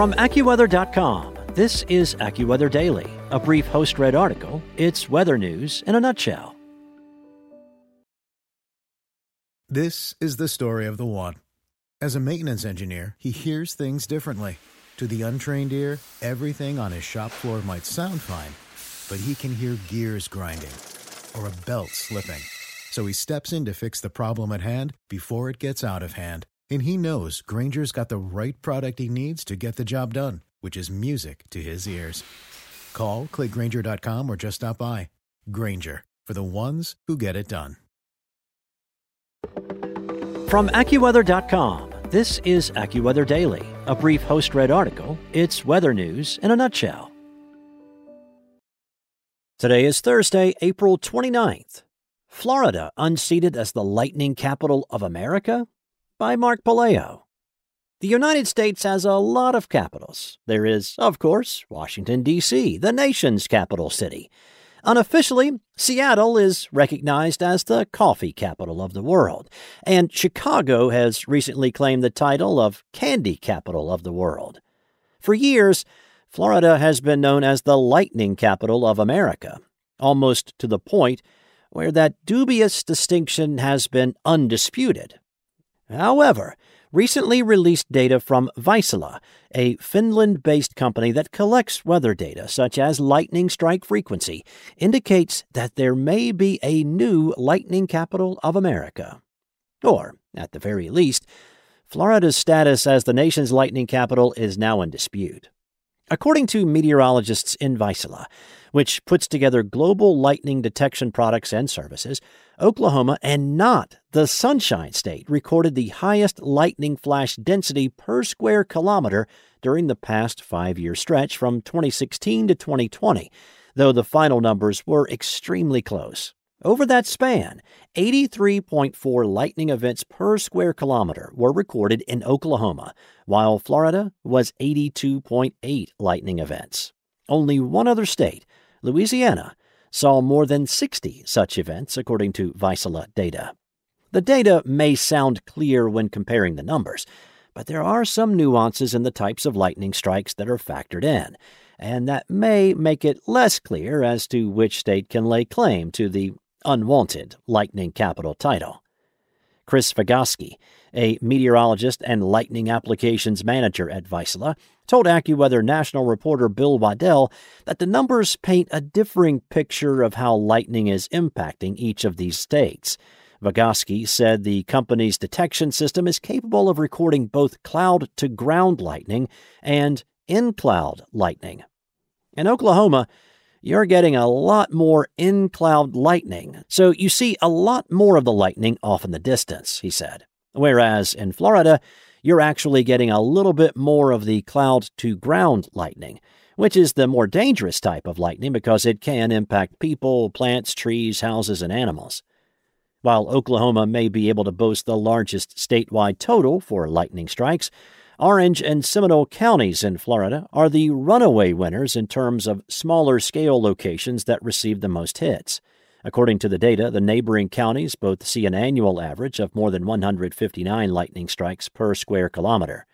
From AccuWeather.com, this is AccuWeather Daily, a brief host read article. It's weather news in a nutshell. This is the story of the one. As a maintenance engineer, he hears things differently. To the untrained ear, everything on his shop floor might sound fine, but he can hear gears grinding or a belt slipping. So he steps in to fix the problem at hand before it gets out of hand. And he knows Grainger's got the right product he needs to get the job done, which is music to his ears. Call, clickgrainger.com, or just stop by. Grainger, for the ones who get it done. From AccuWeather.com, this is AccuWeather Daily, a brief host read article. It's weather news in a nutshell. Today is Thursday, April 29th. Florida unseated as the lightning capital of America? By Mark Puleo. The United States has a lot of capitals. There is, of course, Washington, D.C., the nation's capital city. Unofficially, Seattle is recognized as the coffee capital of the world, and Chicago has recently claimed the title of candy capital of the world. For years, Florida has been known as the lightning capital of America, almost to the point where that dubious distinction has been undisputed. However, recently released data from Vaisala, a Finland based company that collects weather data such as lightning strike frequency, indicates that there may be a new lightning capital of America. Or, at the very least, Florida's status as the nation's lightning capital is now in dispute. According to meteorologists in Vaisala, which puts together global lightning detection products and services, Oklahoma and not the Sunshine State recorded the highest lightning flash density per square kilometer during the past five year stretch from 2016 to 2020, though the final numbers were extremely close. Over that span, 83.4 lightning events per square kilometer were recorded in Oklahoma, while Florida was 82.8 lightning events. Only one other state, Louisiana, saw more than 60 such events, according to Vaisala data. The data may sound clear when comparing the numbers, but there are some nuances in the types of lightning strikes that are factored in, and that may make it less clear as to which state can lay claim to the unwanted lightning capital title. Chris Vagasky, a meteorologist and lightning applications manager at Vaisala, told AccuWeather national reporter Bill Waddell that the numbers paint a differing picture of how lightning is impacting each of these states. Vagasky said the company's detection system is capable of recording both cloud to ground lightning and in cloud lightning. In Oklahoma, you're getting a lot more in cloud lightning, so you see a lot more of the lightning off in the distance, he said. Whereas in Florida, you're actually getting a little bit more of the cloud to ground lightning, which is the more dangerous type of lightning because it can impact people, plants, trees, houses, and animals. While Oklahoma may be able to boast the largest statewide total for lightning strikes, Orange and Seminole counties in Florida are the runaway winners in terms of smaller scale locations that receive the most hits. According to the data, the neighboring counties both see an annual average of more than 159 lightning strikes per square kilometer.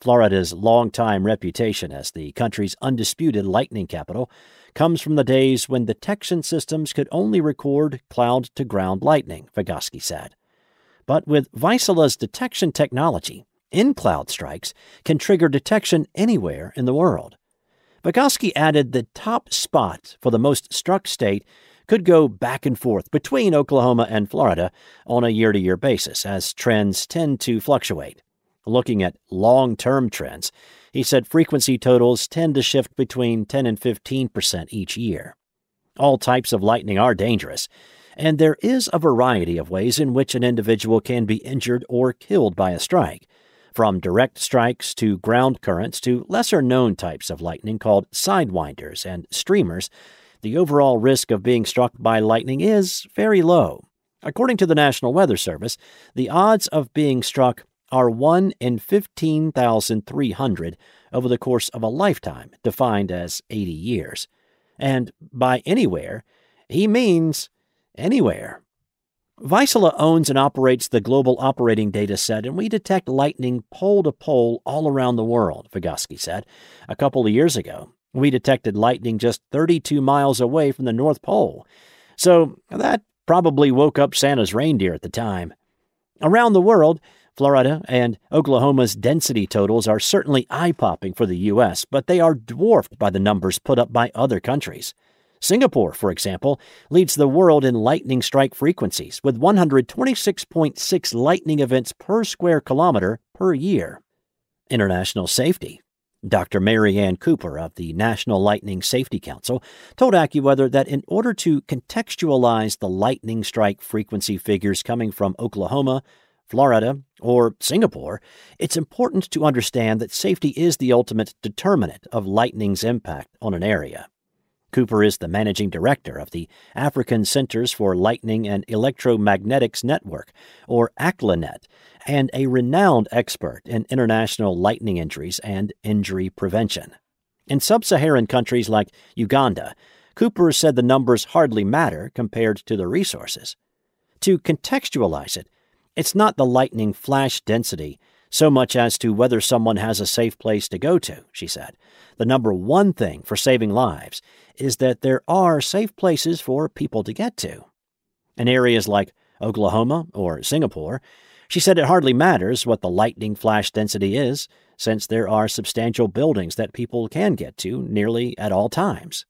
Florida's long-time reputation as the country's undisputed lightning capital comes from the days when detection systems could only record cloud to ground lightning, Vagasky said. But with Vaisala's detection technology, in cloud strikes can trigger detection anywhere in the world. Vagasky added the top spot for the most struck state could go back and forth between Oklahoma and Florida on a year to year basis, as trends tend to fluctuate. Looking at long term trends, he said frequency totals tend to shift between 10 and 15 percent each year. All types of lightning are dangerous, and there is a variety of ways in which an individual can be injured or killed by a strike from direct strikes to ground currents to lesser known types of lightning called sidewinders and streamers, the overall risk of being struck by lightning is very low. According to the National Weather Service, the odds of being struck are 1 in 15,300 over the course of a lifetime, defined as 80 years. And by anywhere, he means anywhere. Vaisala owns and operates the global operating data set, and we detect lightning pole to pole all around the world, Vagasky said. A couple of years ago, we detected lightning just 32 miles away from the North Pole. So that probably woke up Santa's reindeer at the time. Around the world, Florida and Oklahoma's density totals are certainly eye popping for the U.S., but they are dwarfed by the numbers put up by other countries. Singapore, for example, leads the world in lightning strike frequencies with 126.6 lightning events per square kilometer per year. International safety. Dr. Mary Ann Cooper of the National Lightning Safety Council told AccuWeather that in order to contextualize the lightning strike frequency figures coming from Oklahoma, Florida, or Singapore, it's important to understand that safety is the ultimate determinant of lightning's impact on an area. Cooper is the managing director of the African Centers for Lightning and Electromagnetics Network, or ACLENet, and a renowned expert in international lightning injuries and injury prevention. In sub Saharan countries like Uganda, Cooper said the numbers hardly matter compared to the resources. To contextualize it, it's not the lightning flash density so much as to whether someone has a safe place to go to, she said. The number one thing for saving lives is that there are safe places for people to get to. In areas like Oklahoma or Singapore, she said it hardly matters what the lightning flash density is, since there are substantial buildings that people can get to nearly at all times.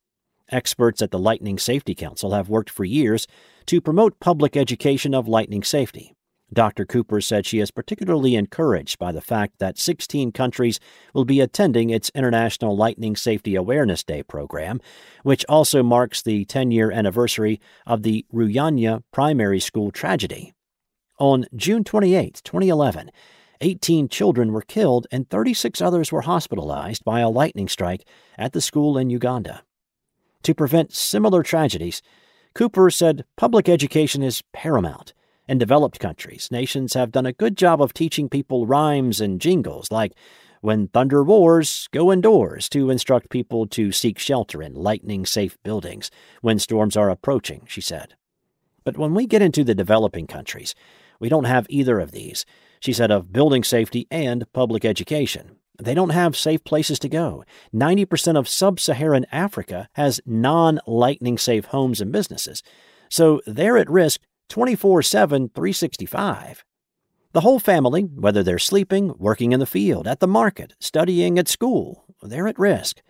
Experts at the Lightning Safety Council have worked for years to promote public education of lightning safety. Dr. Cooper said she is particularly encouraged by the fact that 16 countries will be attending its International Lightning Safety Awareness Day program, which also marks the 10 year anniversary of the Runyanya primary school tragedy. On June 28, 2011, 18 children were killed and 36 others were hospitalized by a lightning strike at the school in Uganda. To prevent similar tragedies, Cooper said public education is paramount in developed countries, nations have done a good job of teaching people rhymes and jingles like, When thunder roars, go indoors, to instruct people to seek shelter in lightning safe buildings when storms are approaching, she said. But when we get into the developing countries, we don't have either of these, she said, of building safety and public education. They don't have safe places to go. 90% of sub Saharan Africa has non lightning safe homes and businesses. So they're at risk 24 7, 365. The whole family, whether they're sleeping, working in the field, at the market, studying at school, they're at risk.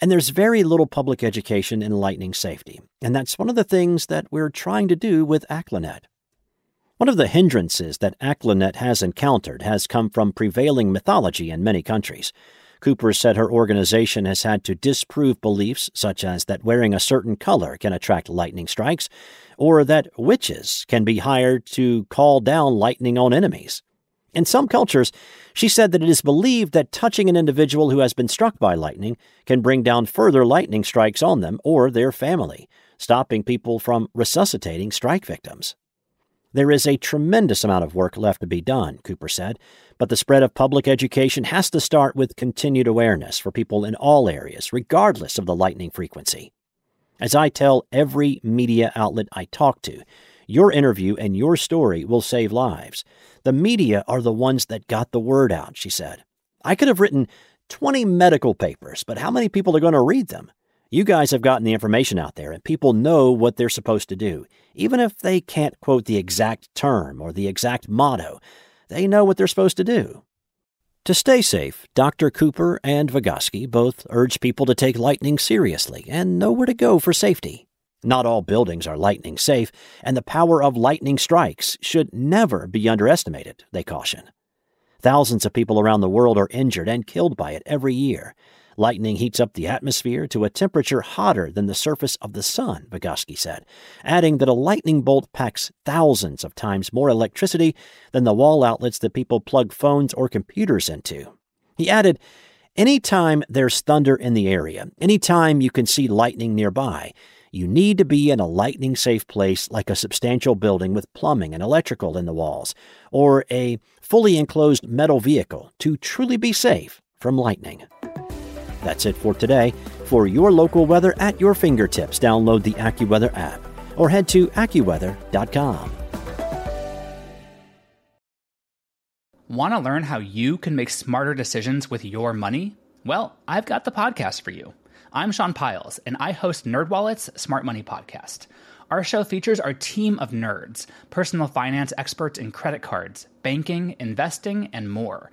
And there's very little public education in lightning safety, and that's one of the things that we're trying to do with ACLENet. One of the hindrances that ACLENet has encountered has come from prevailing mythology in many countries. Cooper said her organization has had to disprove beliefs such as that wearing a certain color can attract lightning strikes, or that witches can be hired to call down lightning on enemies. In some cultures, she said that it is believed that touching an individual who has been struck by lightning can bring down further lightning strikes on them or their family, stopping people from resuscitating strike victims. There is a tremendous amount of work left to be done, Cooper said, but the spread of public education has to start with continued awareness for people in all areas, regardless of the lightning frequency. As I tell every media outlet I talk to, your interview and your story will save lives. The media are the ones that got the word out, she said. I could have written 20 medical papers, but how many people are going to read them? You guys have gotten the information out there, and people know what they're supposed to do. Even if they can't quote the exact term or the exact motto, they know what they're supposed to do. To stay safe, Dr. Cooper and Vagasky both urge people to take lightning seriously and know where to go for safety. Not all buildings are lightning safe, and the power of lightning strikes should never be underestimated, they caution. Thousands of people around the world are injured and killed by it every year, Lightning heats up the atmosphere to a temperature hotter than the surface of the sun, Vagasky said, adding that a lightning bolt packs thousands of times more electricity than the wall outlets that people plug phones or computers into. He added, Anytime there's thunder in the area, anytime you can see lightning nearby, you need to be in a lightning safe place like a substantial building with plumbing and electrical in the walls, or a fully enclosed metal vehicle to truly be safe from lightning. That's it for today. For your local weather at your fingertips, download the AccuWeather app or head to AccuWeather.com. Want to learn how you can make smarter decisions with your money? Well, I've got the podcast for you. I'm Sean Pyles, and I host NerdWallet's Smart Money Podcast. Our show features our team of nerds, personal finance experts in credit cards, banking, investing, and more